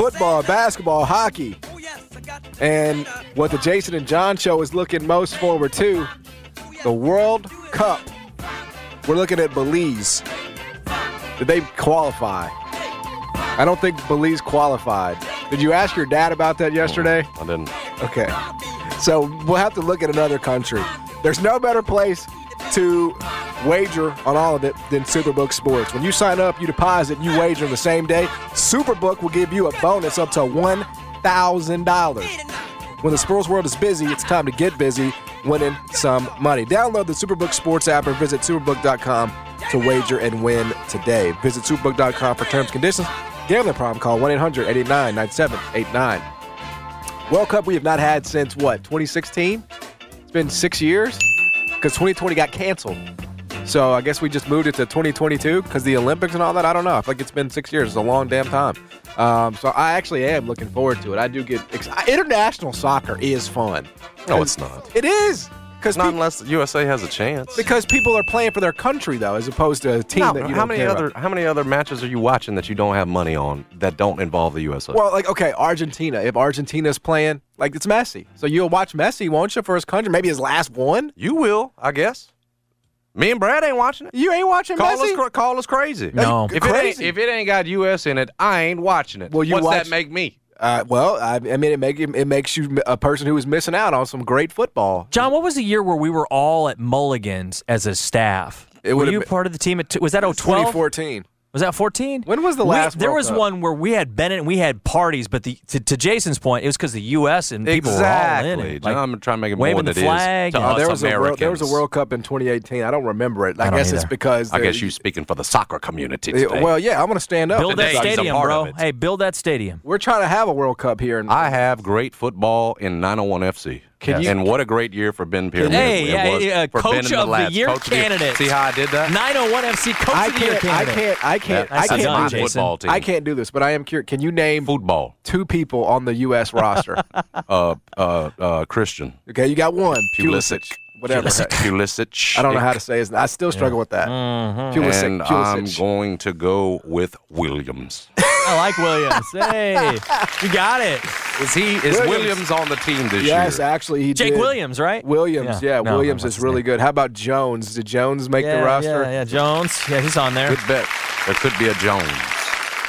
Football, basketball, hockey. And what the Jason and John show is looking most forward to, the World Cup. We're looking at Belize. Did they qualify? I don't think Belize qualified. Did you ask your dad about that yesterday? I didn't. Okay. So we'll have to look at another country. There's no better place to wager on all of it than Superbook Sports. When you sign up, you deposit, you wager on the same day. Superbook will give you a bonus up to $1,000. When the sports world is busy, it's time to get busy winning some money. Download the Superbook Sports app or visit superbook.com to wager and win today. Visit superbook.com for terms and conditions. Gambling problem, call 1 800 889 9789. World Cup we have not had since what, 2016? It's been six years? Because 2020 got canceled. So I guess we just moved it to 2022 because the Olympics and all that. I don't know. I feel like it's been six years. It's a long damn time. Um, so I actually am looking forward to it. I do get ex- international soccer is fun. No, it's not. It is because Not unless USA has a chance. because people are playing for their country though, as opposed to a team No, that you how don't many care other about. how many other matches are you watching that you don't have money on that don't involve the USA? Well, like okay, Argentina. If Argentina's playing, like it's Messi, so you'll watch Messi, won't you, for his country? Maybe his last one. you will, I guess. Me and Brad ain't watching it. You ain't watching Call Messi. us, cra- call us crazy. No. If it, ain't, if it ain't got US in it, I ain't watching it. Well, you What's watch- that make me? Uh, well, I, I mean, it make it makes you a person who is missing out on some great football. John, what was the year where we were all at Mulligan's as a staff? It were you been- part of the team? At was that 012? 2014. Was that 14? When was the We- last there World was Cup? one where we had Bennett and we had parties, but the to, to Jason's point, it was because the U.S. and people were all in Exactly. it. John, I'm trying to make it more than the it is flag to and- us Oh, there was a world, there was a World Cup in 2018. I don't remember it. I, I don't guess it's because I guess you're speaking for the soccer community today. Well, yeah, I'm going to stand up. build that Today, he's a stadium, bro. Hey, build that stadium. We're trying to have a World Cup here. In, I have great football in 901 FC. Can you- and what a great year for Ben Pierre. Hey, it yeah, was yeah, for coach Ben and of the lads. year Coach of the candidate. See how I did that? 901 FC Coach I of the Year can't. I candidate. can't. I can't. Yeah, I can't. done, my Jason. football team. I can't do this, but I am curious. Can you name Football. two people on the U.S. roster? Uh, uh, uh, Christian. okay, you got one. Pulisic. Whatever. Pulisic. I don't know how to say his. I still struggle with that. Pulisic. And I'm going to go with Williams. I like Williams. hey, you got it. Is he is Williams. Williams, on the team this Yes, year? Yes, actually, he Jake did. Williams, right? Williams, yeah, No, Williams is really good. How about Jones? Did Jones make yeah, the roster? Yeah, yeah, Jones. Yeah, he's on there. Good bet. There could be a Jones.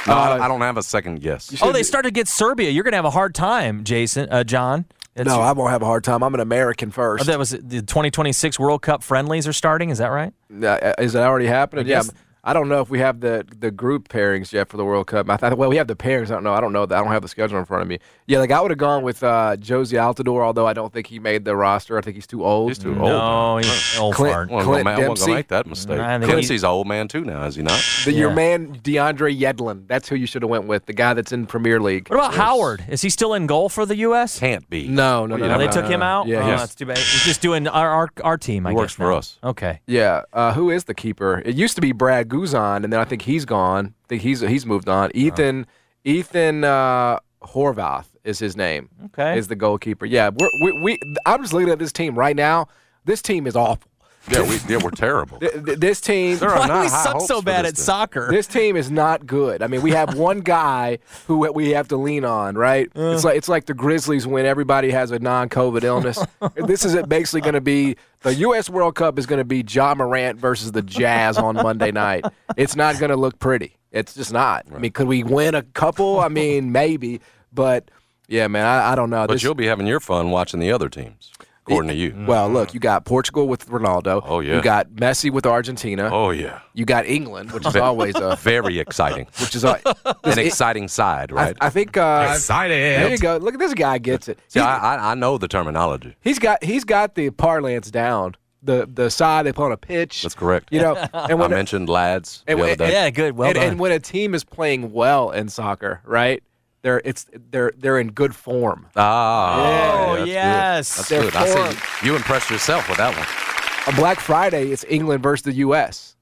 No, Uh, I, I don't have a second guess. Oh, they started get Serbia. You're gonna have a hard time, Jason, uh, John. It's- No, I won't have a hard time. I'm an American first. Oh, first. that was the 2026 World Cup friendlies are starting. Is that right? Uh, is it already happening? I Yeah. I don't know if we have the the group pairings yet for the World Cup. I thought, well, we have the pairings. I don't know. I don't know that. I don't have the schedule in front of me. Yeah, like I would have gone with uh, Jozy Altidore, although I don't think he made the roster. I think he's too old. He's too old. No, he's old Clint- fart. Well, Clint I wasn't Dempsey. gonna make that mistake. I think an old man too now, is he not? The, Your man DeAndre Yedlin. That's who you should have went with. The guy that's in Premier League. What about Howard? Is he still in goal for the U.S.? Can't be. No, no, no. Well, no, Oh, they no, took no, him no. out. Yeah, oh, he's- that's too bad. He's just doing our our, our team. I He guess works for now. us. Okay. Yeah, uh, who is the keeper? It used to be Brad Guzan, and then I think he's gone. I think he's he's moved on. Ethan Ethan uh, Horvath is his name. Okay. is the goalkeeper. Yeah, we're, we we I'm just looking at this team right now. This team is awful. Yeah, we yeah, we're terrible. Th- th- This team. There Why do we suck so bad at thing. soccer? This team is not good. I mean, we have one guy who we have to lean on, right? Uh. It's like it's like the Grizzlies when everybody has a non-COVID illness. this is it basically going to be the U.S. World Cup is going to be Ja Morant versus the Jazz on Monday night. It's not going to look pretty. It's just not. I mean, could we win a couple? I mean, maybe, but yeah, man, I, I don't know. But This- you'll be having your fun watching the other teams, according to you. well, look, you got Portugal with Ronaldo. Oh, yeah. You got Messi with Argentina. Oh yeah, You got England, which is always a very exciting. which is a, An exciting side, right? I think uh, Exciting. There you go. Look at this guy gets it. See, He's- I, I, I know the terminology. he's got he's got the parlance down. The the side they play on a pitch. That's correct. You know, and I when mentioned lads the and- other day. yeah, good. Well and, done. and when a team is playing well in soccer, right? They're it's they're they're in good form. Ah, Oh, that's good. yes. That's They're good. I see. You impressed yourself with that one. On Black Friday, it's England versus the U.S.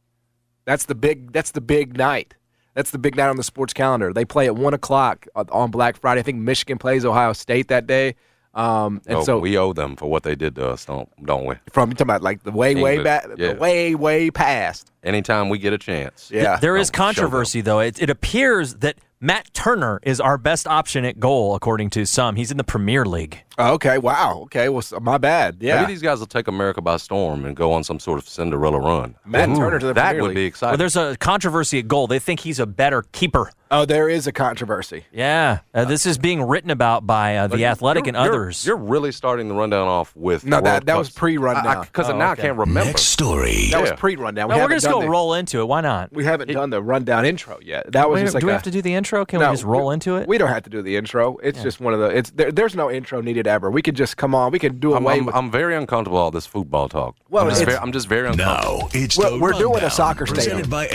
That's the big. That's the big night. That's the big night on the sports calendar. They play at one o'clock on- on Black Friday. I think Michigan plays Ohio State that day. Um, and oh, so we owe them for what they did to us, don't don't we? from you talking about like the way way back, yeah. the way way past. Anytime we get a chance. Yeah, There is Don't show them. controversy, though. It, it appears that Matt Turner is our best option at goal, according to some. He's in the Premier League. Oh, okay. Wow. Okay. Well, so- my bad. Yeah. Maybe these guys will take America by storm and go on some sort of Cinderella run. Matt Ooh, Turner to the that Premier would League. be Well, exciting. there's a controversy at goal. They think he's a better keeper. oh, there is a controversy. Yeah, uh, this is being written about by uh, the Athletic and You're- you're- others. You're really starting the rundown off with No, World that that was pre rundown. Because Oh, now okay. I can't remember. Next story. That was yeah. pre rundown. no, we're just going to roll into it. Why not? We haven't done the rundown intro yet. That was Wait, just like do we a- have to do the intro? Can No, we just roll into it? We don't have to do the intro. It's just one of the. It's there, there's no intro needed ever. We could just come on. We could do I'm, I'm, with. I'm very uncomfortable all this football talk. Well, I'm, just very, I'm just very uncomfortable. Now it's We're- the we're doing a rundown, soccer presented stadium. by Here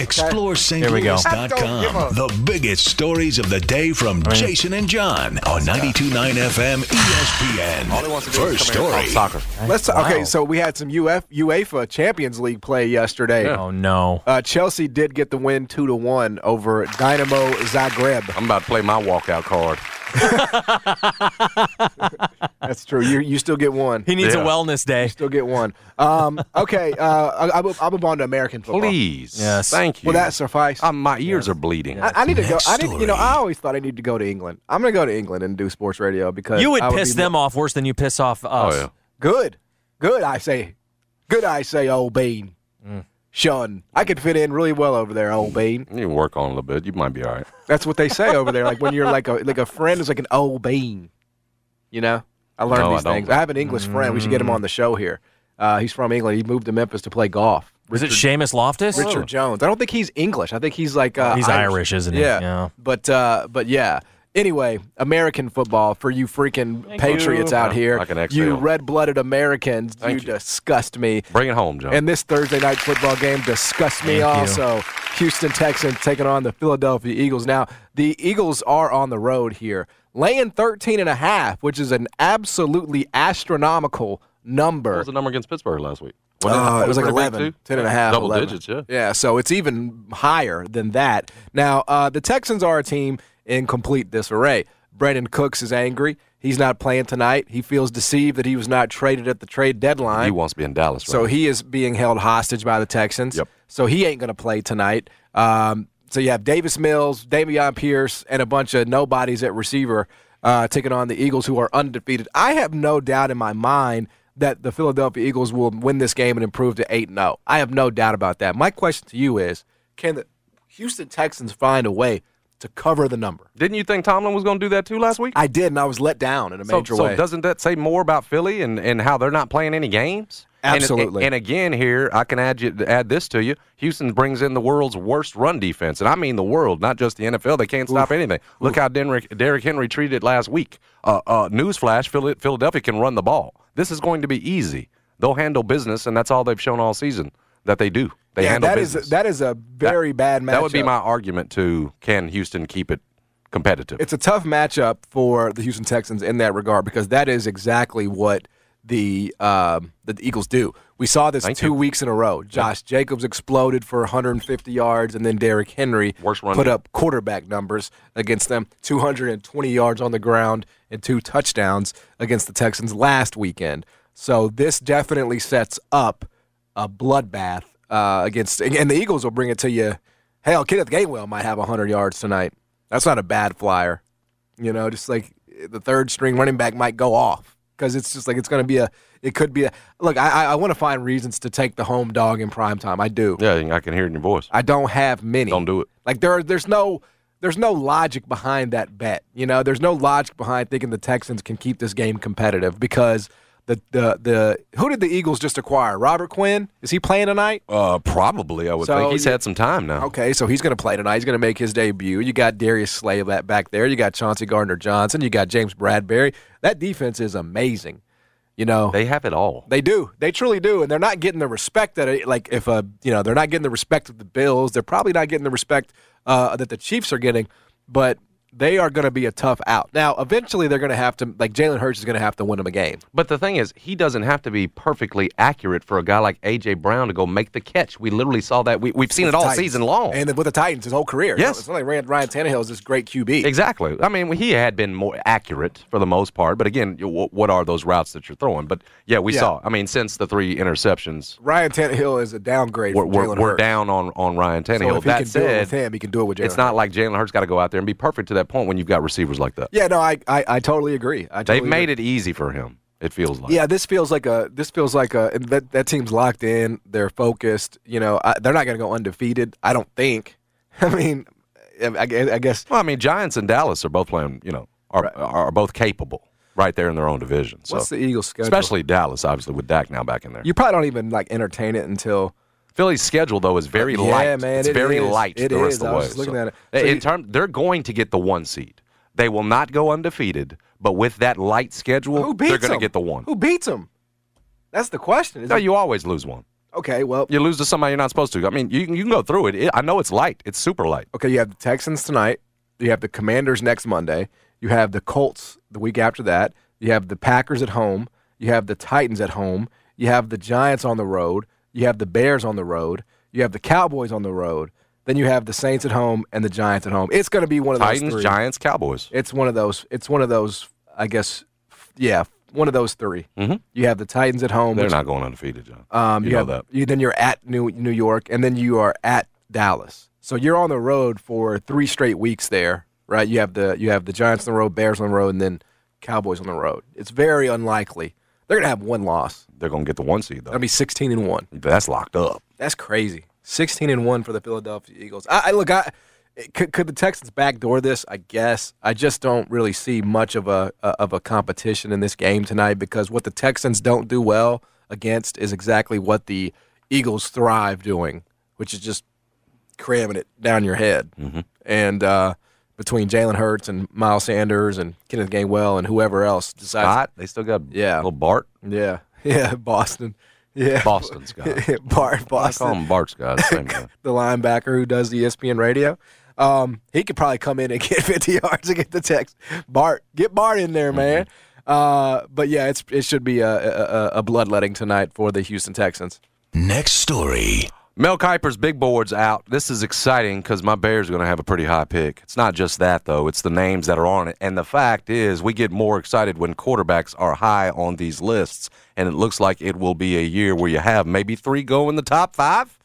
we go. ExploreSt.Louis.com. The biggest stories of the day from Jason and John on 92.9 FM ESPN. All he wants to do First is come story. talk soccer. Let's. Okay, so we had some UF, UEFA Champions League play yesterday. oh no. Uh, Chelsea did get the win two to one over Dinamo Zagreb. I'm about to play my walkout card. That's true. You you still get one. He needs a wellness day. Still get one. Um, okay, uh, I, I, I'll move on to American football. Please. Yes. Thank you. Will that suffice? Um, my ears are bleeding. I, I need to go. Next I need, you know. I always thought I needed to go to England. I'm going to go to England and do sports radio because You would I piss be them more- off worse than you piss off us. Oh, yeah. Good, good. I say, good. I say, old bean, Mm. Shun. I could fit in really well over there, old bean. You work on a little bit. You might be all right. That's what they say over there. Like when you're like a like a friend is like an old bean. You know, I learned No, I these don't. things. I have an English friend. We should get him on the show here. Uh, he's from England. He moved to Memphis to play golf. Was it Seamus Loftus? Richard Jones. I don't think he's English. I think he's like uh, He's Irish, isn't he? Yeah. Yeah. But uh, but yeah. Anyway, American football for you freaking patriots you. out here. I can you red-blooded Americans, you you. disgust me. Bring it home, John. And this Thursday night football game disgusts me Thank you. also. Houston Texans taking on the Philadelphia Eagles. Now, the Eagles are on the road here, laying 13 and a half, which is an absolutely astronomical number. what was the number against Pittsburgh last week? Uh, it was like pretty 11, 10 and a half. Double 11. digits, yeah. Yeah, so it's even higher than that. Now, uh, the Texans are a team in complete disarray. Brandin Cooks is angry. He's not playing tonight. He feels deceived that he was not traded at the trade deadline. He wants to be in Dallas, right? So he is being held hostage by the Texans. Yep. So he ain't going to play tonight. Um, so you have Davis Mills, Dameon Pierce, and a bunch of nobodies at receiver uh, taking on the Eagles, who are undefeated. I have no doubt in my mind that the Philadelphia Eagles will win this game and improve to eight 0 I have no doubt about that. My question to you is: Can the Houston Texans find a way to cover the number? Didn't you think Tomlin was going to do that too last week? I did, and I was let down in a so, major so way. doesn't that say more about Philly and, and how they're not playing any games? And- Absolutely. And, again, here I can add you, add this to you. Houston brings in the world's worst run defense, and I mean the world, not just the NFL. They can't stop anything. Look how Derrick, Derrick Henry treated it last week. Uh, uh, newsflash: Philadelphia can run the ball. This is going to be easy. They'll handle business, and that's all they've shown all season that they do. They yeah, handle that is business. that is a very bad matchup. That would be my argument to can Houston keep it competitive? it's a tough matchup for the Houston Texans in that regard because that is exactly what the um, the Eagles do. We saw this Thank two you. weeks in a row. Josh Jacobs exploded for 150 yards, and then Derrick Henry Worst run put up quarterback numbers against them: 220 yards on the ground and two touchdowns against the Texans last weekend. So this definitely sets up a bloodbath uh, against, and the Eagles will bring it to you. Hell, Kenneth Gainwell might have 100 yards tonight. That's not a bad flyer. You know, just like the third string running back might go off because it's just like it's going to be a. It could be a. Look, I, I, I want to find reasons to take the home dog in prime time. I do. yeah, I can hear it in your voice. I don't have many. Don't do it. Like there, there's no, there's no logic behind that bet. You know, there's no logic behind thinking the Texans can keep this game competitive because the the the who did the Eagles just acquire? Robert Quinn is he playing tonight? Uh, probably, I would So think. He's had some time now. Okay, so he's going to play tonight. He's going to make his debut. You got Darius Slay back there. You got Chauncey Gardner Johnson. You got James Bradberry. That defense is amazing. You know, They have it all. they do. They truly do, and they're not getting the respect that it, like if a you know they're not getting the respect of the Bills. They're probably not getting the respect uh, that the Chiefs are getting. But they are going to be a tough out. Now, eventually, they're going to have to like Jalen Hurts is going to have to win them a game. But the thing is, he doesn't have to be perfectly accurate for a guy like A.J. Brown to go make the catch. We literally saw that. We, we've seen it all Titans. season long. and with the Titans his whole career. Yes. it's not like Ryan, Tannehill is this great QB. Exactly. I mean, he had been more accurate for the most part, but again, what are those routes that you're throwing? But yeah, we Yeah. saw. I mean, since the three interceptions, Ryan Tannehill is a downgrade. we're, we're, Jalen we're Hurts. down on, on Ryan So Tannehill. if he that can do it with him, he can do it with Jalen. it's not like Jalen Hurts got to go out there and be perfect to that point when you've got receivers like that. Yeah, no, I I, I totally agree. I totally They've made agree. it easy for him. It feels like. Yeah, this feels like a this feels like a and that that team's locked in. They're focused. You know, I, they're not going to go undefeated. I don't think. I mean, I, guess- I guess Well, I mean, Giants and Dallas are both playing. You know, are are both capable right there in their own division. So what's the Eagles' schedule? especially Dallas, obviously with Dak now back in there. you probably don't even like entertain it until Philly's schedule though is very Yeah, light. man, it's it very is. light It the rest is. of the I was way. looking So, at it. Eh, so in you- term, they're going to get the one seed. They will not go undefeated, but with that light schedule, who beats they're going to get the one. Who beats them? That's the question. Is No, it- you always lose one. okay, well, You lose to somebody you're not supposed to. I mean, you, can- you can go through it. it. I know it's light. It's super light. okay, you have the Texans tonight. You have the Commanders next Monday. You have the Colts the week after that. You have the Packers at home. You have the Titans at home. You have the Giants on the road. You have the Bears on the road. You have the Cowboys on the road. Then you have the Saints at home and the Giants at home. It's going to be one of those Titans, three. Giants, Cowboys. It's one of those. It's one of those. I guess. Yeah, one of those 3 Mhm. You have the Titans at home. They're which- not going undefeated, John. Um, you, you, know have that. You, then you're at New New York, and then you are at Dallas. So you're on the road for three straight weeks there, right? You have the you have the Giants on the road, Bears on the road, and then Cowboys on the road. It's very unlikely they're gonna have one loss. They're going to get the one seed, though. That'll be 16 and one. That's locked up. That's crazy. 16 and one for the Philadelphia Eagles. I, I look. I could, could the Texans backdoor this? I guess. I just don't really see much of a, a of a competition in this game tonight because what the Texans don't do well against is exactly what the Eagles thrive doing, which is just cramming it down your head. Mm-hmm. And uh, between Jalen Hurts and Miles Sanders and Kenneth Gainwell and whoever else decides, Scott, they still got Yeah. little Bart. yeah, yeah, Boston, yeah, Boston Scott. Bart, Boston. I call him Bart Scott. Same guy. the linebacker who does the ESPN radio. Um, he could probably come in and get 50 yards and get the text. Bart, get Bart in there, man. Uh, but yeah, it's it should be a, a, a bloodletting tonight for the Houston Texans. Next story. Mel Kiper's big board's out. This is exciting because my Bears are going to have a pretty high pick. It's not just that, though. It's the names that are on it. And the fact is, we get more excited when quarterbacks are high on these lists. And it looks like it will be a year where you have maybe three go in the top five.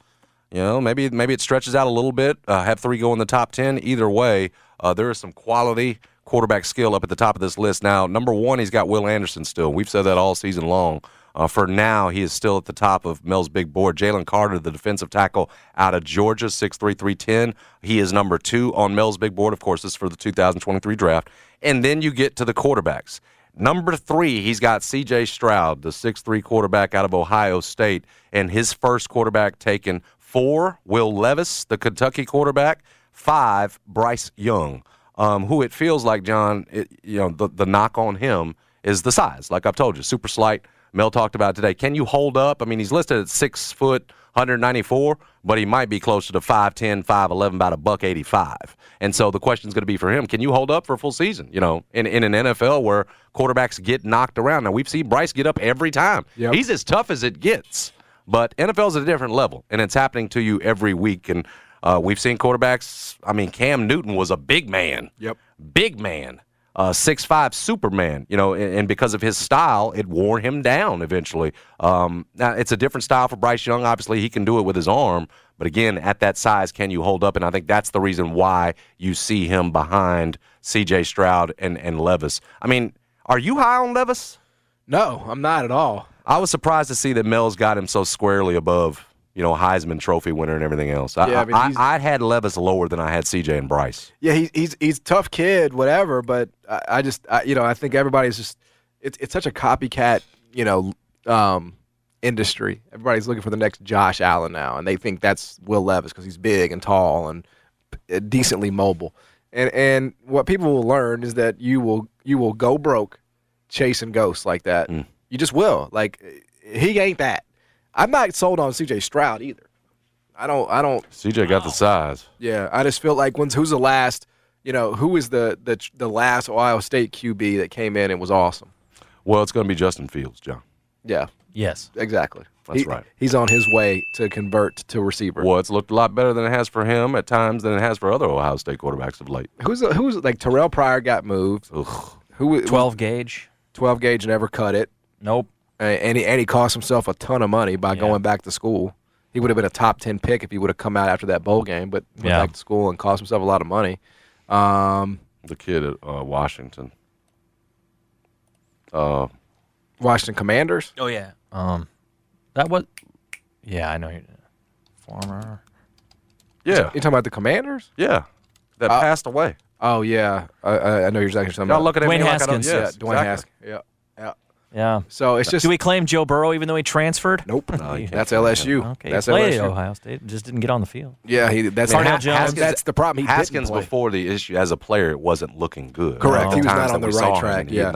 You know, maybe maybe it stretches out a little bit. Uh, have three go in the top ten. Either way, uh, there is some quality quarterback skill up at the top of this list. Now, number one, he's got Will Anderson still. We've said that all season long. Uh, for now, he is still at the top of Mel's big board. Jalen Carter, the defensive tackle out of Georgia, 6'3", 310. He is number two on Mel's big board. Of course, this is for the 2023 draft. And then you get to the quarterbacks. Number three, he's got C.J. Stroud, the 6'3 quarterback out of Ohio State, and his first quarterback taken. Four, Will Levis, the Kentucky quarterback. Five, Bryce Young, um, who it feels like, John, it, you know, the, the knock on him is the size. Like I've told you, super slight. Mel talked about today. Can you hold up? I mean, he's listed at six foot, 194, but he might be closer to 5'10, 5'11, about a buck 85. And so the question's going to be for him: Can you hold up for a full season? You know, in in an NFL where quarterbacks get knocked around. Now we've seen Bryce get up every time. Yep. He's as tough as it gets. But NFL's at a different level, and it's happening to you every week. And uh, we've seen quarterbacks. I mean, Cam Newton was a big man. Yep. Big man. Uh, six five Superman, you know, and, and because of his style, it wore him down eventually. Um, now it's a different style for Bryce Young. Obviously, he can do it with his arm, but again, at that size, can you hold up? And I think that's the reason why you see him behind C.J. Stroud and and Levis. I mean, are you high on Levis? No, I'm not at all. I was surprised to see that Mel's got him so squarely above, you know, Heisman Trophy winner and everything else. I, Yeah, I mean, I, I, had Levis lower than I had CJ and Bryce. Yeah, he's he's he's a tough kid, whatever. But I, I just I, you know I think everybody's just it's it's such a copycat you know um, industry. Everybody's looking for the next Josh Allen now, and they think that's Will Levis because he's big and tall and decently mobile. And and what people will learn is that you will you will go broke chasing ghosts like that. You just will. Like he ain't that. I'm not sold on C.J. Stroud either. I don't I don't CJ got the size. yeah, I just feel like when's who's the last you know, who is the the the last Ohio State QB that came in and was awesome? Well, it's going to be Justin Fields, John. Yeah, Yes. exactly. That's He- right. He's on his way to convert to receiver. Well, it's looked a lot better than it has for him at times than it has for other Ohio State quarterbacks of late. Who's the, who's like Terrelle Pryor got moved? Ugh. Who was- 12 gauge. 12 gauge never cut it, Nope. And and he, and he cost himself a ton of money by Yeah. going back to school. He would have been a top 10 pick if he would have come out after that bowl game, but went Yeah. back to school and cost himself a lot of money. Um, The kid at uh, Washington. Uh, Washington Commanders. Oh, yeah. Um, that was. Yeah, I know. you Former. yeah, You talking about the Commanders? yeah, that Uh, passed away. Oh yeah, I, I, I know you're exactly talking Y'all about. looking at Dwayne me like I don't. Haskins. yeah, Dwayne exactly. Haskins. Yeah, yeah. Yeah. So it's just Do we claim Joe Burrow even though he transferred? nope. No, that's LSU. Okay. That's he played LSU. at Ohio State. Just didn't get on the field. Yeah, he, that's Cardale Ha- Jones. Haskins, That's the problem. He didn't Haskins play. before the issue as a player, it wasn't looking good. Correct. The He was times not on that the right track, he did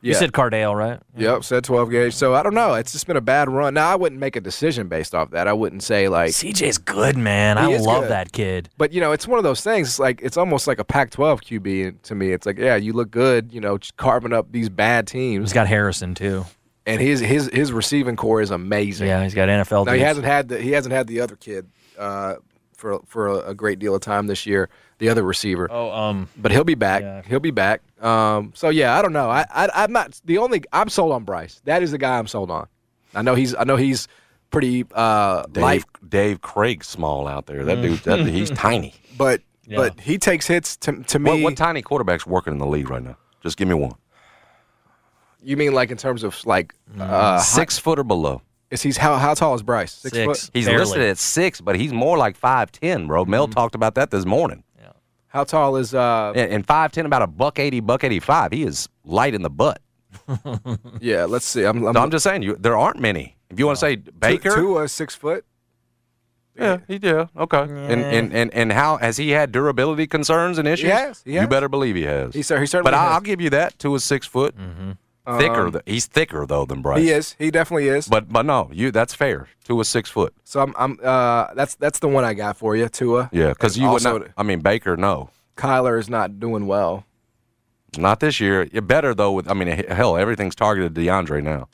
yeah. You said Cardale, right? Yep, said 12 gauge. So I don't know. It's just been a bad run. Now I wouldn't make a decision based off that. I wouldn't say like, CJ's good, man. I love good. that kid. but you know, it's one of those things. It's like it's almost like a Pac-12 QB to me. It's like, yeah, you look good, you know, carving up these bad teams. He's got Harrison too. and his his his receiving core is amazing. Yeah, he's got NFL. Now he hasn't had the he hasn't had the other kid uh, for for a, a great deal of time this year. The other receiver. Oh, um, but he'll be back. Yeah. He'll be back. Um, so yeah, I don't know. I, I I'm not the only. I'm sold on Bryce. That is the guy I'm sold on. I know he's. I know he's pretty uh, Dave, light, Dave Craig small out there. That dude, that, he's tiny. but Yeah. but he takes hits to to me. What, what tiny quarterback's working in the league right now? Just give me one. you mean like in terms of like uh, Six foot or below. Is he's how how tall is Bryce? Six. foot. He's Barely. listed at six, but he's more like five ten, bro. Mel talked about that this morning. How tall is uh? And, and five ten, about a buck eighty, buck eighty five. He is light in the butt. Yeah, let's see. I'm. I'm, No, I'm just saying, you there aren't many. If you want to say Baker, Tua six foot. yeah, he did. Okay. And, and and and how has he had durability concerns and issues? Yes. he You better believe he has. He cer- he certainly But I, has. I'll give you that. Tua is six foot. Thicker. th- he's thicker though than Bryce. He is. He definitely is. But but no, you that's fair. Tua is six foot. so I'm. I'm. Uh, that's that's the one I got for you, Tua. Yeah, because And you would also, not. I mean, Baker, no, Kyler is not doing well. not this year. You're better though. With I mean, hell, everything's targeted to DeAndre now.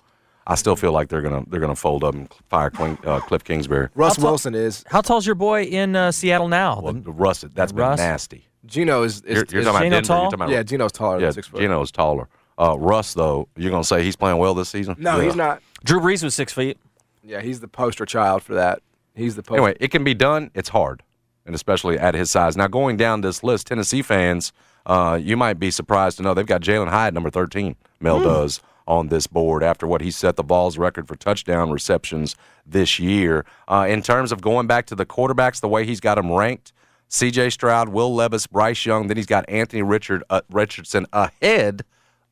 I still feel like they're gonna they're gonna fold up and fire Queen, uh, Kliff Kingsbury. Russ How tall- Wilson is. How tall's your boy in uh, Seattle now? Well, The- Russ, that's been Russ? nasty. Geno is. is, You're, you're is- talking about Denver. tall? You're talking about yeah, Geno's taller yeah. than six foot. Geno's taller. Uh, Russ though, you're gonna say he's playing well this season? No, Yeah. he's not. Drew Brees was six feet. Yeah, he's the poster child for that. He's the poster. Anyway, it can be done. It's hard, and especially at his size. Now, going down this list, Tennessee fans, uh, you might be surprised to know they've got Jalin Hyatt, number 13, Mel does, on this board after what he set the Vols record for touchdown receptions this year. Uh, in terms of going back to the quarterbacks, the way he's got them ranked, C.J. Stroud, Will Levis, Bryce Young, then he's got Anthony Richard uh, Richardson ahead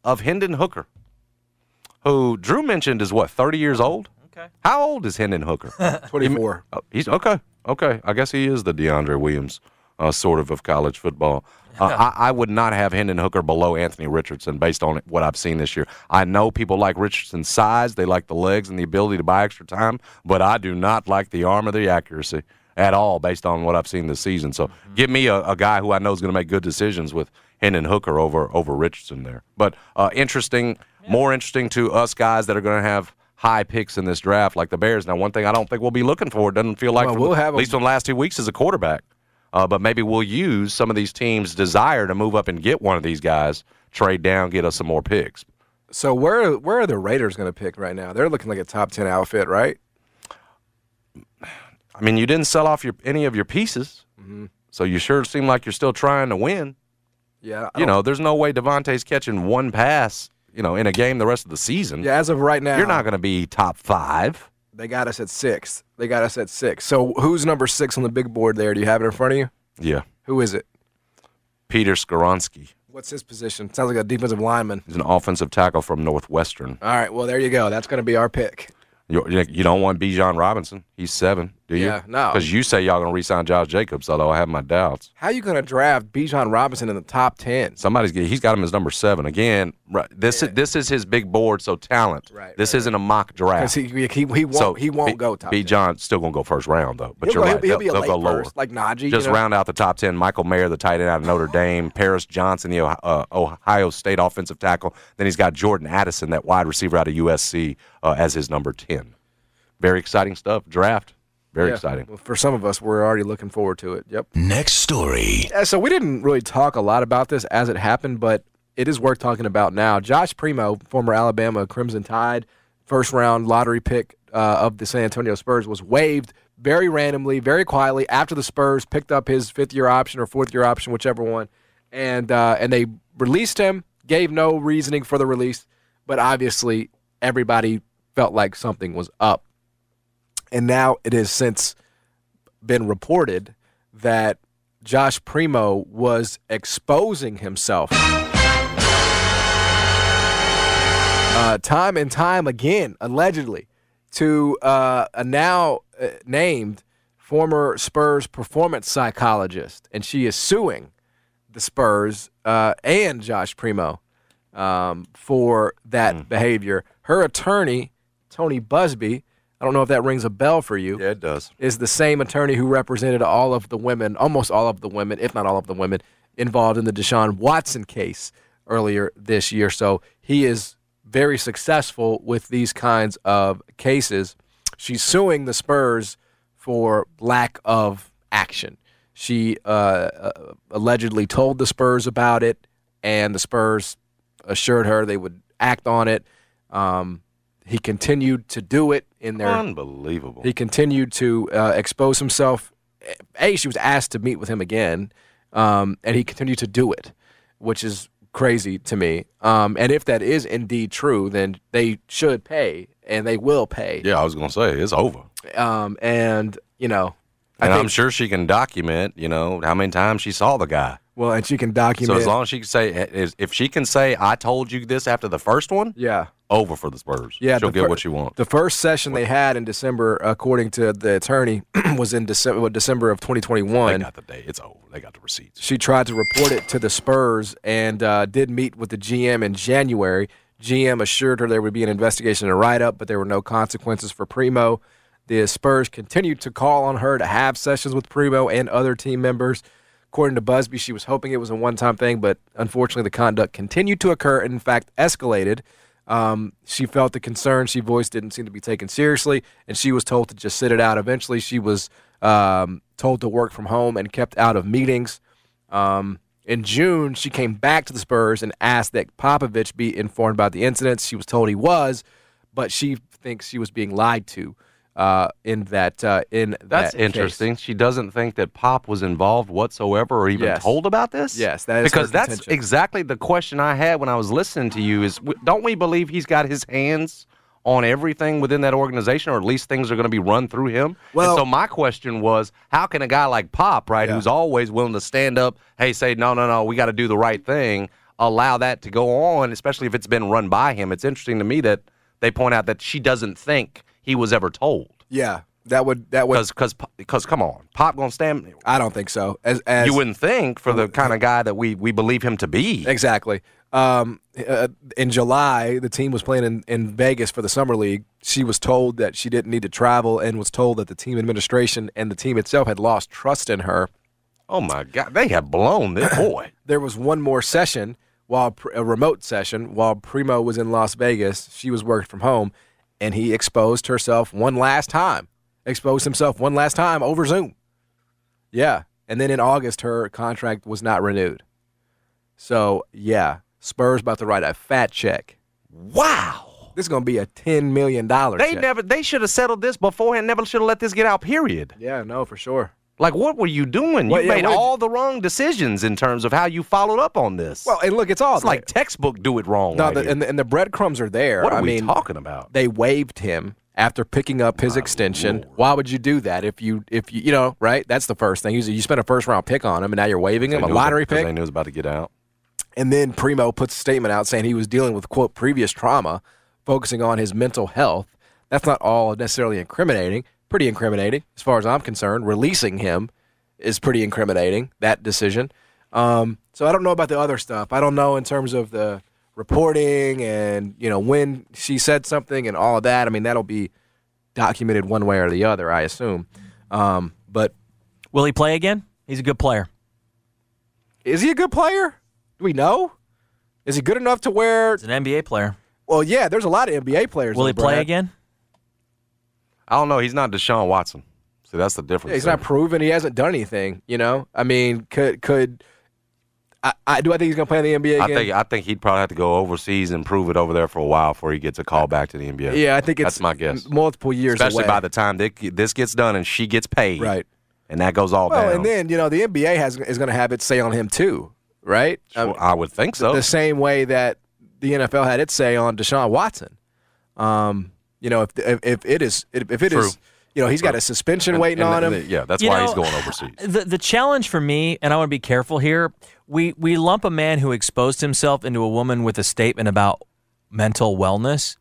of Hendon Hooker, who Drew mentioned is what, 30 years old? Okay. How old is Hendon Hooker? 24. Oh, he's okay. Okay, I guess he is the DeAndre Williams, uh, sort of of college football. Uh, I, I would not have Hendon Hooker below Anthony Richardson based on what I've seen this year. I know people like Richardson's size; they like the legs and the ability to buy extra time, but I do not like the arm or the accuracy at all based on what I've seen this season. So, give me a, a guy who I know is going to make good decisions with Hendon Hooker over over Richardson there. But uh, interesting, more interesting to us guys that are going to have high picks in this draft, like the Bears. Now, one thing I don't think we'll be looking for, it doesn't feel like, Well, we'll the- have at least in the last two weeks, is a quarterback. Uh, but maybe we'll use some of these teams' desire to move up and get one of these guys, trade down, get us some more picks. So where where are the Raiders going to pick right now? They're looking like a top 10 outfit, right? I mean, you didn't sell off your any of your pieces, Mm-hmm. so you sure seem like you're still trying to win. Yeah. I You know, there's no way Davante's catching one pass, you know, in a game the rest of the season. Yeah, as of right now, You're not going to be top five. They got us at six. They got us at six. So who's number six on the big board there? Do you have it in front of you? Yeah. Who is it? Peter Skoronski. What's his position? Sounds like a defensive lineman. He's an offensive tackle from Northwestern. All right, well there you go. That's going to be our pick. You, you don't want Bijan Robinson. He's seven. Do you? Yeah, no. Because you say y'all gonna re-sign Josh Jacobs, although I have my doubts. How you going to draft Bijan Robinson in the top 10? Somebody's he's got him as number seven again. Right, this is this is his big board, so talent. Right, This right, isn't a mock draft. He, he, he, won't, so he won't B, go top B 10. Still gonna go first round though. But He'll you're go- right. he'll he'll late go lower. first, like Najee, Just you know? round out the top ten. Michael Mayer, the tight end out of Notre Dame. Paris Johnson, the Ohio, uh, Ohio State offensive tackle. Then he's got Jordan Addison, that wide receiver out of USC, uh, as his number ten. Very exciting stuff. Draft. Very Yeah. exciting. Well, For some of us, we're already looking forward to it. Yep. Next story. Yeah, so we didn't really talk a lot about this as it happened, but it is worth talking about now. Josh Primo, former Alabama Crimson Tide, first round lottery pick uh, of the San Antonio Spurs, was waived very randomly, very quietly after the Spurs picked up his fifth year option or fourth year option, whichever one, and uh, and they released him. Gave no reasoning for the release, but obviously everybody felt like something was up, and now it has since been reported that Josh Primo was exposing himself. Uh, time and time again, allegedly, to uh, a now uh, named former Spurs performance psychologist, and she is suing the Spurs uh, and Josh Primo um, for that behavior. Her attorney, Tony Buzbee, I don't know if that rings a bell for you Yeah, it does. is the same attorney who represented all of the women, almost all of the women, if not all of the women, involved in the Deshaun Watson case earlier this year. So he is very successful with these kinds of cases. She's suing the Spurs for lack of action. She uh, uh, allegedly told the Spurs about it, and the Spurs assured her they would act on it. Um, he continued to do it in their Unbelievable. he continued to uh, expose himself. A, she was asked to meet with him again, um, and he continued to do it, which is crazy to me. Um, and if that is indeed true, then they should pay, and they will pay. yeah, I was gonna say it's over. Um, and you know, I And think, I'm sure she can document, you know, how many times she saw the guy. well, and she can document. So as long as she can say, if she can say, "I told you this" after the first one, yeah, over for the Spurs. Yeah, she'll get fir- what she wants. The first session they had in December, according to the attorney, was in December, December of They 2021. got the day. It's over. They got the receipts. she tried to report it to the Spurs and uh, did meet with the GM in January. GM assured her there would be an investigation and a write up, but there were no consequences for Primo. The Spurs continued to call on her to have sessions with Primo and other team members. According to Buzbee, she was hoping it was a one time thing, but unfortunately, the conduct continued to occur and, in fact, escalated. Um, she felt the concern she voiced didn't seem to be taken seriously, and she was told to just sit it out. Eventually, she was um, told to work from home and kept out of meetings. Um, in June, she came back to the Spurs and asked that Popovich be informed about the incidents. She was told he was, but she thinks she was being lied to uh, in that. Uh, in That's that case. interesting. She doesn't think that Pop was involved whatsoever or even Yes. told about this. Yes, that is because that's exactly the question I had when I was listening to you. Is don't we believe he's got his hands on everything within that organization, or at least things are going to be run through him? Well- and so my question was, how can a guy like Pop, right, Yeah. who's always willing to stand up, hey, say no, no, no, we got to do the right thing, allow that to go on, especially if it's been run by him? It's interesting to me that they point out that she doesn't think he was ever told. Yeah, that would that would. Because, because, come on, Pop gonna stand. I don't think so. As, as You wouldn't think for the kind of guy that we we believe him to be. Exactly. Um, uh, in July, the team was playing in, in Vegas for the summer league. She was told that she didn't need to travel, and was told that the team administration and the team itself had lost trust in her. Oh my God, they have blown this boy. There was one more session while a remote session while Primo was in Las Vegas. She was working from home, and he exposed herself one last time. Exposed himself one last time over Zoom. Yeah, and then in August, her contract was not renewed. So yeah, Spurs about to write a fat check. Wow. This is gonna be a ten million dollar. They check. never. They should have settled this beforehand. Never should have let this get out. Period. Yeah, no, for sure. Like, what were you doing? You Well, yeah, made all the wrong decisions in terms of how you followed up on this. Well, and look, it's all it's like textbook do it wrong. no, right the, and, the, and the breadcrumbs are there. what are I we mean, talking about? they waived him after picking up his extension. Why would you do that if you if you you know right? That's the first thing. You you spent a first round pick on him, and now you're waiving him a lottery pick. They knew was about to get out. And then Primo puts a statement out saying he was dealing with quote previous trauma, focusing on his mental health. That's not all necessarily incriminating, pretty incriminating as far as I'm concerned. Releasing him is pretty incriminating. That decision. Um, so I don't know about the other stuff. I don't know in terms of the reporting and you know when she said something and all of that. I mean that'll be documented one way or the other, I assume. Um, but Will he play again? He's a good player. is he a good player? Do we know? Is he good enough to where? He's an NBA player. Well, yeah. There's a lot of NBA players. Will he play again? I don't know. He's not Deshaun Watson. See, that's the difference. Yeah, he's there. not proven. He hasn't done anything. You know. I mean, could could I, I do I think he's gonna play in the NBA I again? think I think he'd probably have to go overseas and prove it over there for a while before he gets a call back to the NBA. yeah, I think it's that's my guess. multiple years Especially away. by the time they, this gets done and she gets paid, right. And that goes all Well, down. and then you know the NBA has is going to have its say on him too, right? Sure, Um, I would think so. the same way that the NFL had its say on Deshaun Watson. Um, you know, if if, if it is if it is, True. you know, he's got a suspension And- waiting and- on him. and- yeah, that's You why know, he's going overseas. The the challenge for me, and I want to be careful here. We we lump a man who exposed himself into a woman with a statement about mental wellness.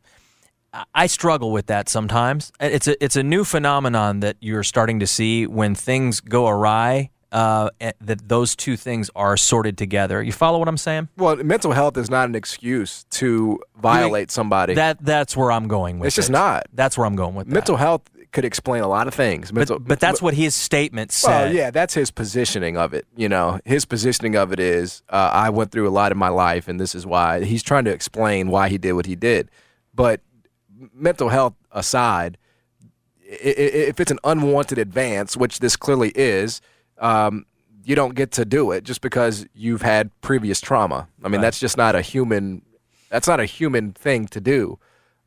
I- I struggle with that sometimes. It's a it's a new phenomenon that you're starting to see when things go awry. Uh, eh, that those two things are sorted together. You follow what I'm saying? well, mental health is not an excuse to violate somebody. That that's where I'm going with. It. It's just it. not. That's where I'm going with that. mental health could explain a lot of things. Mental, But, but that's what his statement said. Well, yeah, that's his positioning of it. You know, his positioning of it is uh, I went through a lot in my life, and this is why. He's trying to explain why he did what he did. But mental health aside, if it's an unwanted advance, which this clearly is, um, you don't get to do it just because you've had previous trauma. I mean, that's just not a human. That's not a human thing to do.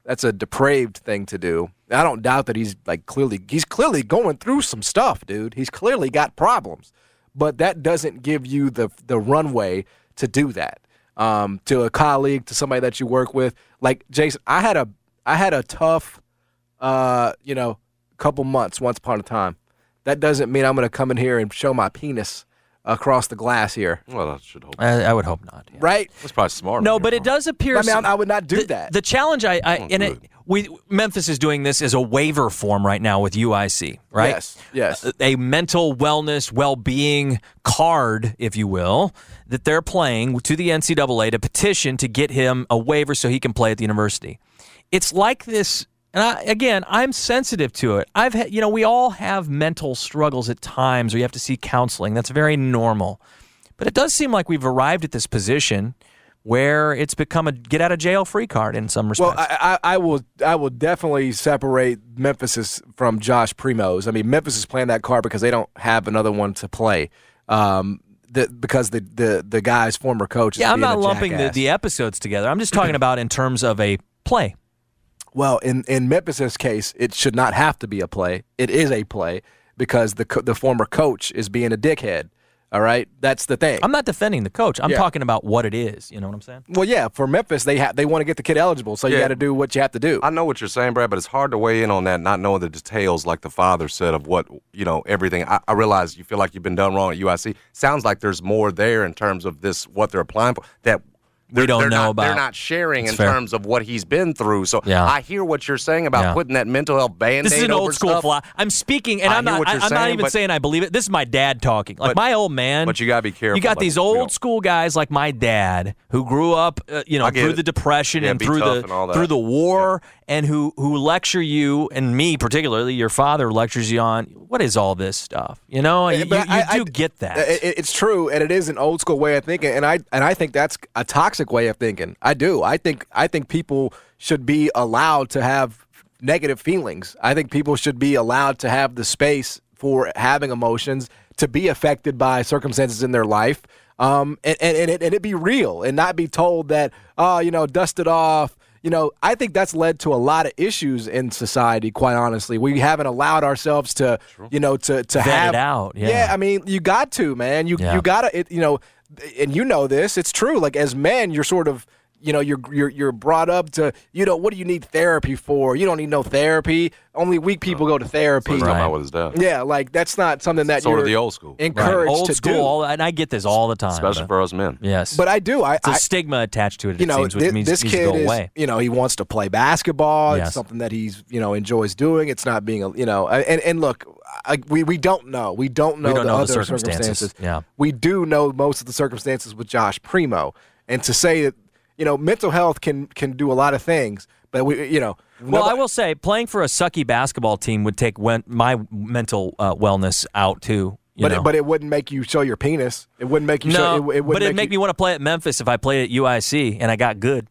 That's a depraved thing to do. I don't doubt that he's like clearly he's clearly going through some stuff, dude. He's clearly got problems, but that doesn't give you the the runway to do that. Um, to a colleague, to somebody that you work with, like Jason, I had a I had a tough, uh, you know, couple months once upon a time. That doesn't mean I'm going to come in here and show my penis across the glass here, well, I should hope. I, I would hope not. yeah. right? That's probably smart. No, but it part. does appear. I mean, I- some- I would not do the, that. The challenge, I, I Oh, and it, good. we Memphis is doing this as a waiver form right now with UIC, right? Yes, yes. A, a mental wellness, well-being card, if you will, that they're playing to the NCAA to petition to get him a waiver so he can play at the university. It's like this. And I, again, I'm sensitive to it. I've had, you know, we all have mental struggles at times, or you have to see counseling. That's very normal. But it does seem like we've arrived at this position where it's become a get out of jail free card in some respects. Well, I, I, I will I will definitely separate Memphis from Josh Primo's. I mean, Memphis is playing that card because they don't have another one to play. Um, the, because the, the the guy's former coach. Is yeah, I'm not lumping the, the episodes together. I'm just talking about in terms of a play. Well, in in Memphis's case, it should not have to be a play. It is a play because the co- the former coach is being a dickhead. All right, that's the thing. I'm not defending the coach. I'm Yeah. talking about what it is. You know what I'm saying? well, yeah, for Memphis, they ha- they want to get the kid eligible, so you got to do what you have to do. I know what you're saying, Brad, but it's hard to weigh in on that, not knowing the details, like the father said of what you know, everything. I, I realize you feel like you've been done wrong at UIC. Sounds like there's more there in terms of this, what they're applying for. That they're, don't they're know not, about. They're not sharing in fair. terms of what he's been through. So Yeah. I hear what you're saying about Yeah. putting that mental health band-aid This is an old school fly. I'm speaking, and I I'm not. I, I'm not even but- saying I believe it. This is my dad talking. Like But- my old man. but you gotta be careful, You got like, these old school guys like my dad who grew up, uh, you know, through it. the depression Yeah, and through the and through the war, and who who lecture you and me particularly. Your father lectures you on what is all this stuff. You know, you, But you I- I- do get that. It- it- it's true, and it is an old school way of thinking, and I and I think that's a toxic way of thinking. I do. I think I think people should be allowed to have negative feelings. I think people should be allowed to have the space for having emotions to be affected by circumstances in their life. Um, and, and, and, it, and it be real and not be told that, oh, you know, dust it off. You know, I think that's led to a lot of issues in society, quite honestly. We haven't allowed ourselves to, you know, to, to Vet it have. out, yeah. I mean, you got to, man. You Yeah. you got to, you know, and you know this. It's true. Like as men, you're sort of you know you're you're you're brought up to you know what do you need therapy for? You don't need no therapy. Only weak people go to therapy. He's talking Right. with his dad. Yeah, like that's not something that Sort you're of the old school, encouraged Old to school, do. all, and I get this all the time. especially but- for us men. yes, but I do. I, it's a I stigma attached to it. you know, seems, which thi- means this needs kid go is, away. you know, he wants to play basketball. Yes. It's something that he's, you know, enjoys doing. It's not being, a, you know, and and look, I, we we don't know. We don't know We don't the know the other circumstances. Yeah. we do know most of the circumstances with Josh Primo, and to say that, you know, mental health can can do a lot of things, but we, you know, Well, I will say, playing for a sucky basketball team would take wen- my mental uh, wellness out too. You but know? it, but it wouldn't make you show your penis. It wouldn't make you no, show. It, it would but it'd make you, me want to play at Memphis if I played at UIC and I got good.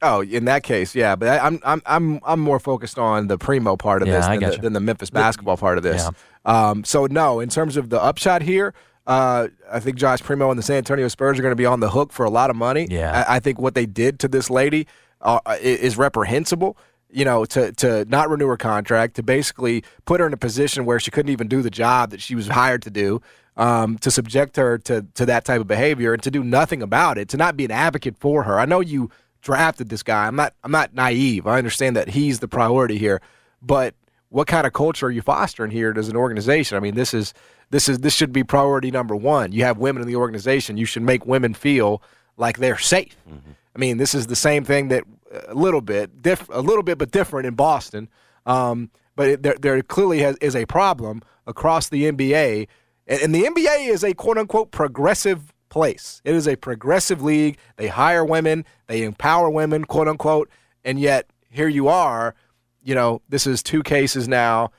Oh, in that case, yeah. But I, I'm I'm I'm I'm more focused on the primo part of Yeah, this than the, than the Memphis basketball part of this. Um, so no, in terms of the upshot here, uh, I think Josh Primo and the San Antonio Spurs are going to be on the hook for a lot of money. Yeah. I, I think what they did to this lady uh, is reprehensible. You know, to to not renew her contract, to basically put her in a position where she couldn't even do the job that she was hired to do, um, to subject her to to that type of behavior, and to do nothing about it, to not be an advocate for her. I know you drafted this guy. I'm not I'm not naive. I understand that he's the priority here, but what kind of culture are you fostering here as an organization? I mean, this is this is this should be priority number one. You have women in the organization. You should make women feel like they're safe. I mean, this is the same thing that a little bit, diff, a little bit, but different in Boston. Um, but it, there, there clearly has, is a problem across the NBA, and, and the NBA is a quote unquote progressive place. It is a progressive league. They hire women, they empower women, quote unquote, and yet here you are. You know, this is two cases now.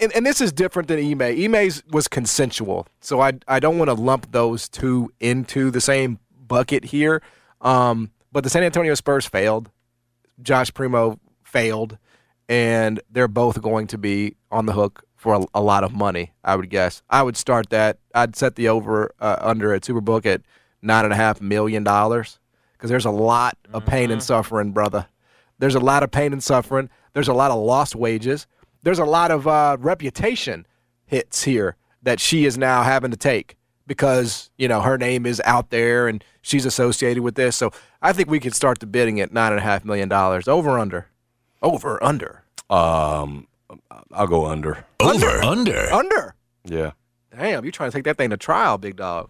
And, and this is different than Ime. Ime's was consensual, so I I don't want to lump those two into the same bucket here. Um, but the San Antonio Spurs failed. Josh Primo failed, and they're both going to be on the hook for a, a lot of money. I would guess. I would start that. I'd set the over uh, under at Superbook at nine and a half million dollars because there's a lot of pain and suffering, brother. There's a lot of pain and suffering. There's a lot of lost wages. There's a lot of uh, reputation hits here that she is now having to take because you know her name is out there and she's associated with this. So I think we could start the bidding at nine and a half million dollars. Over under, over under, Um, I'll go under. Over, under. under. Yeah. Damn, you trying to take that thing to trial, big dog?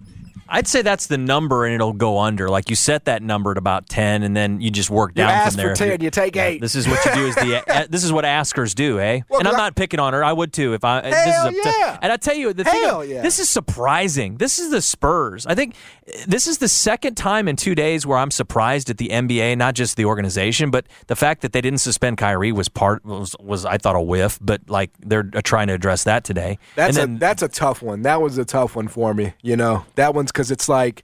I'd say that's the number, and it'll go under. Like you set that number at about ten, and then you just work You down ask from there. for ten, you take eight. This is what you do. Is the uh, this is what askers do, eh? Well, and I'm I- not picking on her. I would too if I. this Hell is a, yeah. And I tell you, the thing. Hell yeah. This is surprising. This is the Spurs. I think this is the second time in two days where I'm surprised at the NBA, not just the organization, but the fact that they didn't suspend Kyrie was part was, was I thought a whiff. But like they're uh, trying to address that today. That's then, a that's a tough one. That was a tough one for me. You know, that one's because it's like,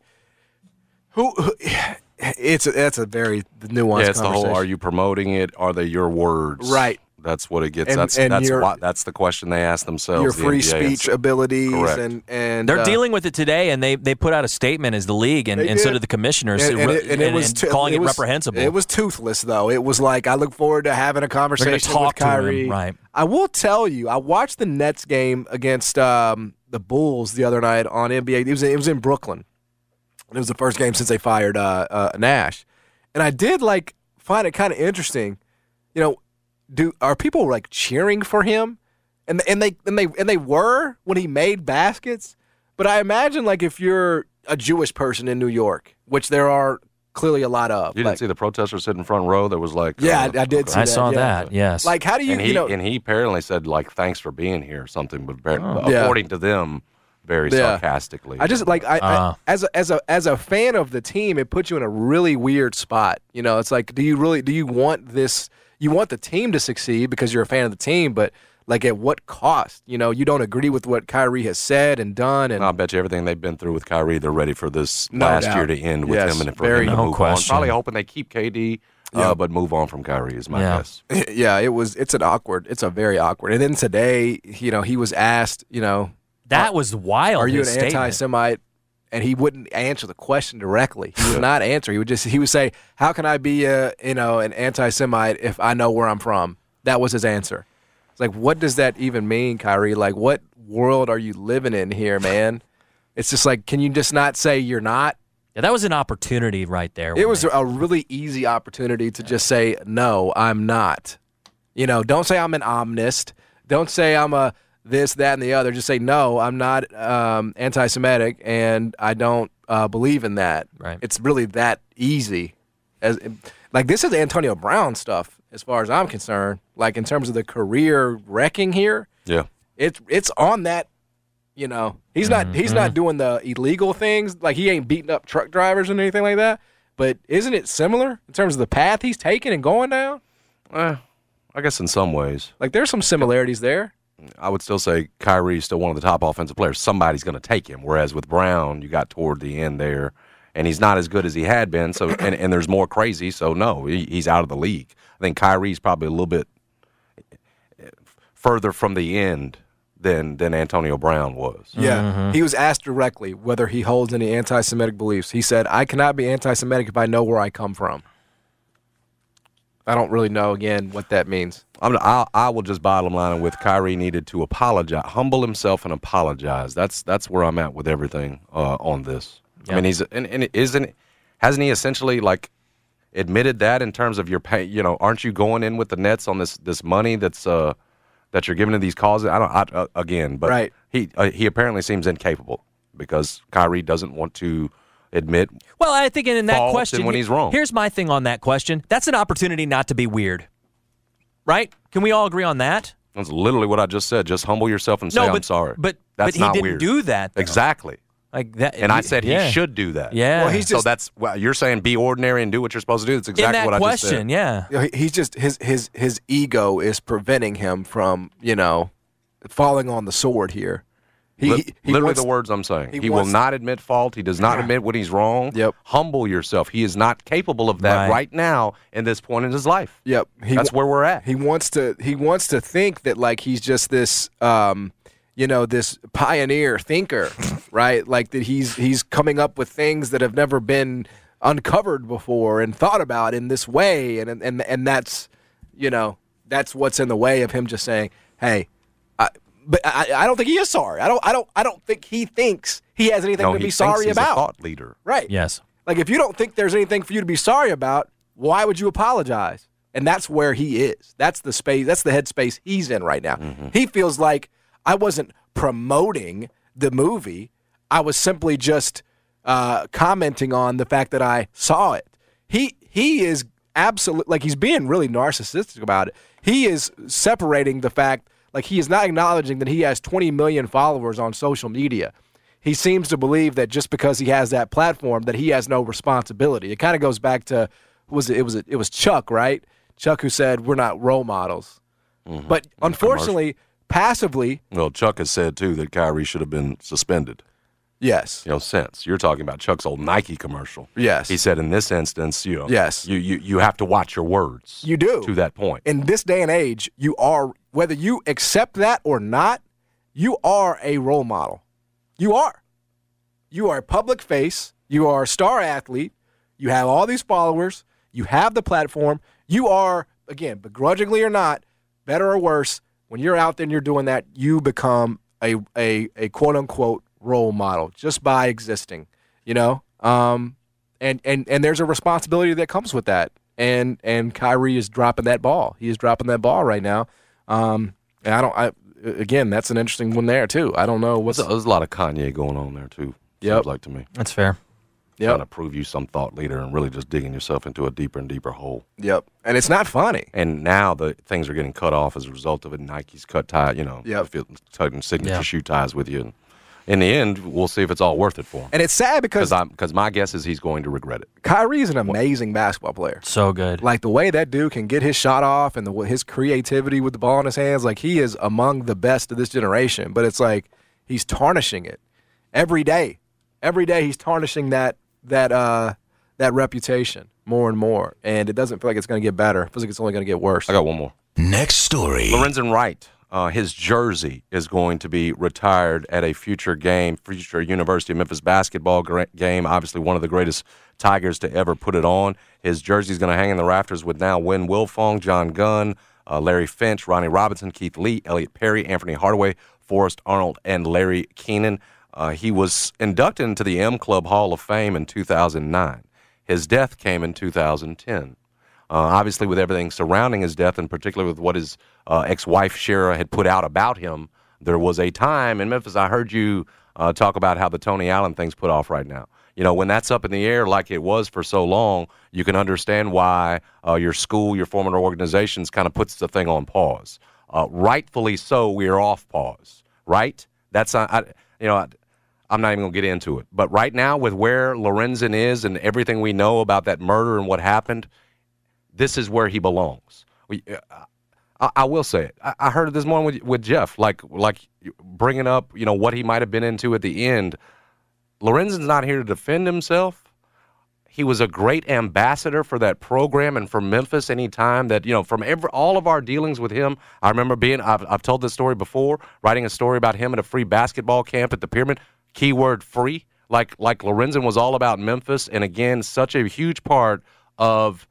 who? who it's a, that's a very nuanced. Yeah, it's the whole. Are you promoting it? Are they your words? Right. That's what it gets. And- that's and that's your- why, that's the question they ask themselves. your free NBA. speech abilities Correct. and and They're uh, dealing with it today, and they, they put out a statement as the league, and, They and so did. did the commissioners, And, and it, and it was and to- calling it, was- reprehensible. It was toothless, though. It was like I look forward to having a conversation talk with to him, Kyrie. right. I will tell you, I watched the Nets game against um, the Bulls the other night on NBA. It was it was in Brooklyn. It was the first game since they fired uh, uh, Nash, and I did like find it kind of interesting. You know, do are people like cheering for him? And and they and they and they were when he made baskets. But I imagine like if you're a Jewish person in New York, which there are clearly a lot of. You like- didn't see the protesters sitting front row. That was like. Yeah, uh, I, I did okay. see I that. saw yeah. that. Yes. Like, how do you and he you know? and he apparently said like thanks for being here or something, but very, Yeah. according to them, very Yeah. sarcastically. I just like I, Ah. I as a, as a as a fan of the team, it puts you in a really weird spot. You know, it's like, do you really do you want this? You want the team to succeed because you're a fan of the team, but like at what cost? You know, you don't agree with what Kyrie has said and done, and I'll bet you everything they've been through with Kyrie, they're ready for this No last doubt. year to end with Yes, him and for very- him to No move question. on. Probably hoping they keep KD, Yeah. uh, but move on from Kyrie is my Yeah. guess. yeah, it was. It's an awkward. It's a very awkward. And then today, you know, he was asked, you know, that was wild. are you an statement. anti-Semite? And he wouldn't answer the question directly. He would not answer. He would just he would say, "How can I be a you know an anti-Semite if I know where I'm from?" That was his answer. It's like, what does that even mean, Kyrie? Like, what world are you living in here, man? It's just like, can you just not say you're not? Yeah, that was an opportunity right there. It was they- a really easy opportunity to just say, no, I'm not. You know, don't say I'm an omnist. Don't say I'm a this, that, and the other. Just say, no, I'm not um, anti Semitic and I don't uh, believe in that. Right. It's really that easy. As Like, this is Antonio Brown stuff, as far as I'm concerned. Like, in terms of the career wrecking here, Yeah. it's it's on that. You know, he's not he's Mm-hmm. not doing the illegal things. Like he ain't beating up truck drivers and anything like that. But isn't it similar in terms of the path he's taking and going down? Eh, I guess in some ways. Like there's some similarities there. I would still say Kyrie's still one of the top offensive players. Somebody's going to take him. Whereas with Brown, you got toward the end there, and he's not as good as he had been. So, and, and there's more crazy. So no, he, he's out of the league. I think Kyrie's probably a little bit further from the end than than Antonio Brown was. Yeah. He was asked directly whether he holds any anti-Semitic beliefs. He said, "I cannot be anti-Semitic if I know where I come from." I don't really know again what that means. I'm, I, I will just bottom line with Kyrie needed to apologize, humble himself, and apologize. That's that's where I'm at with everything uh, on this. I mean, he's and, and isn't hasn't he essentially like admitted that in terms of your pay? You know, aren't you going in with the Nets on this this money that's uh that you're giving to these causes? I don't I, uh, again, but Right. he uh, he apparently seems incapable because Kyrie doesn't want to admit. Well, I think in that question, when he's wrong. Here's my thing on that question. That's an opportunity not to be weird, right? Can we all agree on that? That's literally what I just said. Just humble yourself and say no, I'm sorry. But that's but he not didn't weird. do that. though. exactly. Like that. And I said yeah. he should do that. Yeah. Well, he's just, so that's well, you're saying be ordinary and do what you're supposed to do. That's in exactly that what I just question. said. Yeah. You know, he's just his his his ego is preventing him from you know falling on the sword here. He, Li- he- he literally wants- the words I'm saying. he He, will wants- not admit fault. He does not admit when he's wrong. Yep. Humble yourself. He is not capable of that Right. right, now in this point in his life. Yep, he That's where we're at. He wants to he wants to think that like he's just this um you know this pioneer thinker, right? Like that he's he's coming up with things that have never been uncovered before and thought about in this way and and and that's you know that's what's in the way of him just saying, "Hey, I, but I, I don't think he is sorry. I don't I don't I don't think he thinks he has anything no, to he be sorry he's about." a thought leader. Right. Yes. Like if you don't think there's anything for you to be sorry about, why would you apologize? And that's where he is. That's the space. That's the headspace he's in right now. Mm-hmm. He feels like I wasn't promoting the movie. I was simply just uh, commenting on the fact that I saw it. He he is absolutely like he's being really narcissistic about it. He is separating the fact like he is not acknowledging that he has 20 million followers on social media he seems to believe that just because he has that platform that he has no responsibility. It kind of goes back to was it, it was it was Chuck, right? Chuck who said we're not role models. But unfortunately, passively, Well, Chuck has said too that Kyrie should have been suspended. Yes. You know, since you're talking about Chuck's old Nike commercial. Yes. He said in this instance, you know, Yes. you you, you have to watch your words. You do. to that point. In this day and age, you are whether you accept that or not, you are a role model. You are. You are a public face. You are a star athlete. You have all these followers. You have the platform. You are, again, begrudgingly or not, better or worse, when you're out there and you're doing that, you become a, a, a quote unquote role model just by existing, you know? Um, and, and, and there's a responsibility that comes with that. And, and Kyrie is dropping that ball. He is dropping that ball right now. Um, and I don't, I, again, that's an interesting one there too. I don't know what's, There's, there's a lot of Kanye going on there too. Yeah, Seems like to me. That's fair. Yep. Trying to prove you some thought leader and really just digging yourself into a deeper and deeper hole. Yep. And it's not funny. And now the things are getting cut off as a result of it. Nike's cut tie, you know, Yep. if it- cutting signature Yeah. shoe ties with you. And in the end, we'll see if it's all worth it for him. And it's sad because Because because my guess is he's going to regret it. Kyrie's an amazing basketball player. So good. Like the way that dude can get his shot off and the, his creativity with the ball in his hands, like he is among the best of this generation. But it's like he's tarnishing it every day. Every day he's tarnishing that that uh that reputation more and more, and it doesn't feel like it's going to get better. It feels like it's only going to get worse. I got one more. Next story. Lorenzen Wright, uh, his jersey is going to be retired at a future game, future University of Memphis basketball game. Obviously, one of the greatest Tigers to ever put it on. His jersey is going to hang in the rafters with now Win Wilfong, John Gunn, uh, Larry Finch, Ronnie Robinson, Keith Lee, Elliot Perry, Anthony Hardaway, Forrest Arnold, and Larry Kenon. Uh, he was inducted into the M Club Hall of Fame in 2009. His death came in 2010. Uh, obviously, with everything surrounding his death, and particularly with what his uh, ex-wife Sherra had put out about him, there was a time in Memphis. I heard you uh, talk about how the Tony Allen thing's put off right now. You know, when that's up in the air like it was for so long, you can understand why uh, your school, your former organizations, kind of puts the thing on pause. Uh, rightfully so, we are off pause. Right? That's I, you know. I, I'm not even going to get into it. But right now, with where Lorenzen is and everything we know about that murder and what happened, this is where he belongs. We, uh, I, I, will say it. I, I, heard it this morning with, with Jeff, like like bringing up, you know, what he might have been into at the end. Lorenzen's not here to defend himself. He was a great ambassador for that program and for Memphis. Anytime that you know, from every all of our dealings with him, I remember being. I've, I've told this story before, writing a story about him at a free basketball camp at the Pyramid. Keyword free, like like Lorenzen was all about Memphis, and again, such a huge part of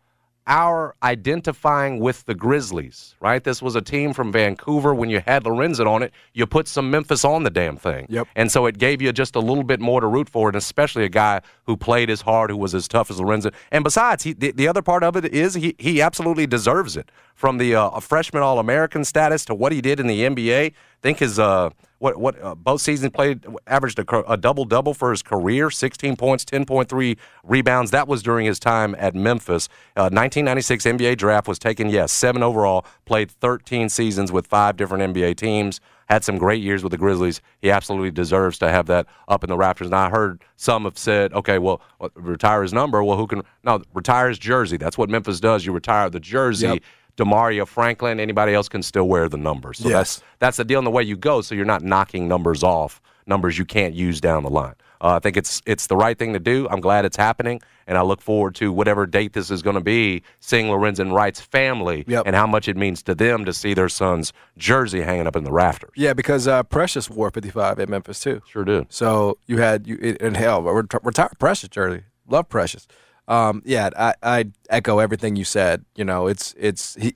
our identifying with the Grizzlies, right? This was a team from Vancouver. When you had Lorenzen on it, you put some Memphis on the damn thing. Yep. And so it gave you just a little bit more to root for, and especially a guy who played as hard, who was as tough as Lorenzen. And besides, he, the, the other part of it is he, he absolutely deserves it. From the uh, freshman All American status to what he did in the NBA, think his. Uh, what what uh, both seasons played averaged a, a double double for his career 16 points 10.3 rebounds. That was during his time at memphis. Uh, 1996 nba draft was taken yes seven overall played 13 seasons with five different nba teams had some great years with the grizzlies. He absolutely deserves to have that up in the raptors and i heard some have said okay well retire his number. Well who can no retire his jersey. That's what memphis does. You retire the jersey yep Demario Franklin, anybody else can still wear the numbers. So yes. that's that's the deal in the way you go. So you're not knocking numbers off, numbers you can't use down the line. Uh, I think it's it's the right thing to do. I'm glad it's happening, and I look forward to whatever date this is going to be, seeing Lorenzen Wright's family yep. and how much it means to them to see their son's jersey hanging up in the rafters. Yeah, because uh, Precious wore 55 at Memphis too. Sure did. So you had you in hell retired Precious jersey. Love Precious. Um, yeah, I, I echo everything you said. You know, it's it's he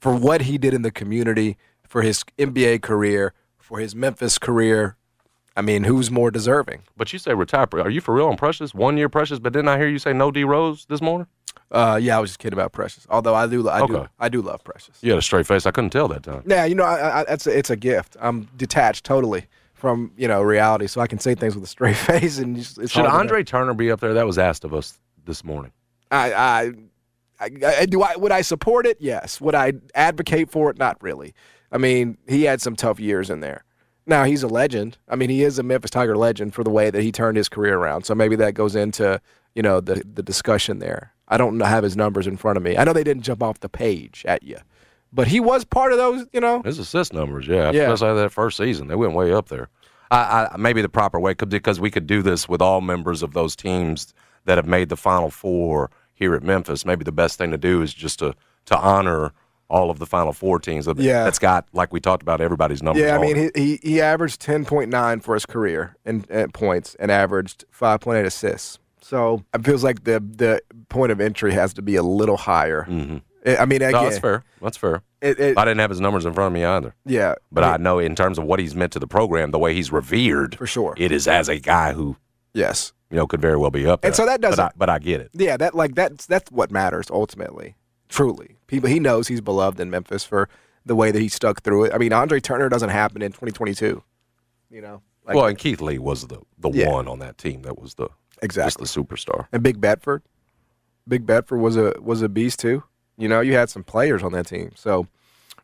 for what he did in the community, for his NBA career, for his Memphis career. I mean, who's more deserving? But you say retire. Are you for real on Precious? One year Precious, but didn't I hear you say no D Rose this morning? Uh, yeah, I was just kidding about Precious. Although I do, I okay. do, I do love Precious. You had a straight face. I couldn't tell that time. Yeah, you know, I, I, it's a, it's a gift. I'm detached totally from you know reality, so I can say things with a straight face. And it's should Andre Turner be up there? That was asked of us this morning. I, I, I, I, do I would I support it? Yes. Would I advocate for it? Not really. I mean, he had some tough years in there. Now he's a legend. I mean, he is a Memphis Tiger legend for the way that he turned his career around. So maybe that goes into you know the the discussion there. I don't have his numbers in front of me. I know they didn't jump off the page at you, but he was part of those. You know, his assist numbers, yeah, yeah. especially that first season, they went way up there. I, I, maybe the proper way because we could do this with all members of those teams that have made the Final Four here at Memphis, maybe the best thing to do is just to to honor all of the Final Four teams. That, yeah. that's got like we talked about everybody's numbers. Yeah, I mean he, he, he averaged ten point nine for his career in, in points and averaged five point eight assists. So it feels like the the point of entry has to be a little higher. Mm-hmm. I mean, again, no, that's fair. That's fair. It, it, I didn't have his numbers in front of me either. Yeah, but I know in terms of what he's meant to the program, the way he's revered, for sure, it is as a guy who yes you know, could very well be up there. And so that doesn't. But I, but I get it. Yeah, that like that's that's what matters ultimately. Truly, people he knows he's beloved in Memphis for the way that he stuck through it. I mean, Andre Turner doesn't happen in 2022. You know. Like, well, and Keith Lee was the the yeah. one on that team that was the exactly just the superstar. And Big Bedford, Big Bedford was a was a beast too. You know, you had some players on that team. So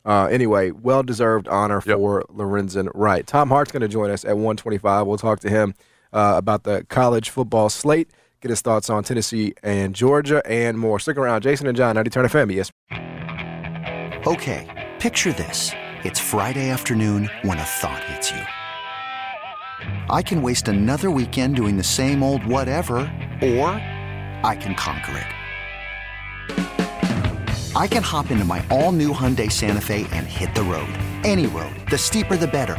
uh, anyway, well deserved honor yep. for Lorenzen Wright. Tom Hart's going to join us at 125. We'll talk to him uh, about the college football slate, get his thoughts on Tennessee and Georgia, and more. Stick around. Jason and John, 90 Turn FM, yes. Okay, picture this. It's Friday afternoon when a thought hits you. I can waste another weekend doing the same old whatever, or I can conquer it. I can hop into my all new Hyundai Santa Fe and hit the road. Any road. The steeper, the better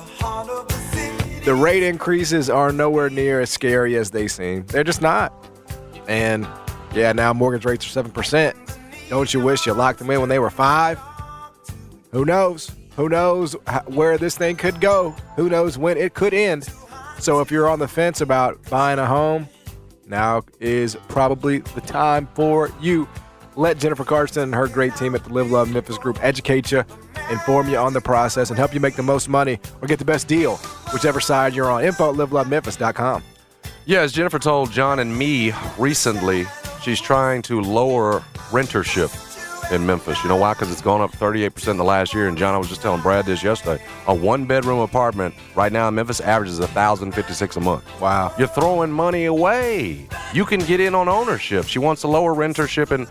The rate increases are nowhere near as scary as they seem. They're just not. And yeah, now mortgage rates are 7%. Don't you wish you locked them in when they were five? Who knows? Who knows where this thing could go? Who knows when it could end? So if you're on the fence about buying a home, now is probably the time for you. Let Jennifer Carson and her great team at the Live Love Memphis Group educate you, inform you on the process, and help you make the most money or get the best deal, whichever side you're on. Info at livelovememphis.com. Yeah, as Jennifer told John and me recently, she's trying to lower rentership in Memphis. You know why? Because it's gone up 38% in the last year. And John, I was just telling Brad this yesterday. A one bedroom apartment right now in Memphis averages 1056 a month. Wow. You're throwing money away. You can get in on ownership. She wants to lower rentership and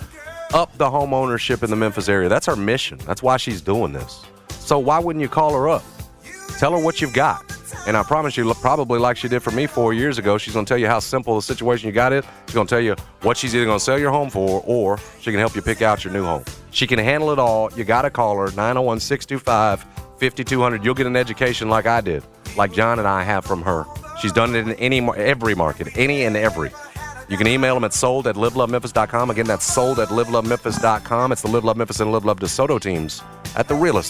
up the home ownership in the Memphis area. That's her mission. That's why she's doing this. So why wouldn't you call her up? Tell her what you've got. And I promise you, probably like she did for me four years ago, she's going to tell you how simple the situation you got it. She's going to tell you what she's either going to sell your home for or she can help you pick out your new home. She can handle it all. You got to call her 901 625 5200. You'll get an education like I did, like John and I have from her. She's done it in any every market, any and every. You can email them at sold at livelovememphis.com. Again, that's sold at livelovememphis.com. It's the Live Love Memphis and Live Love DeSoto teams at the realist.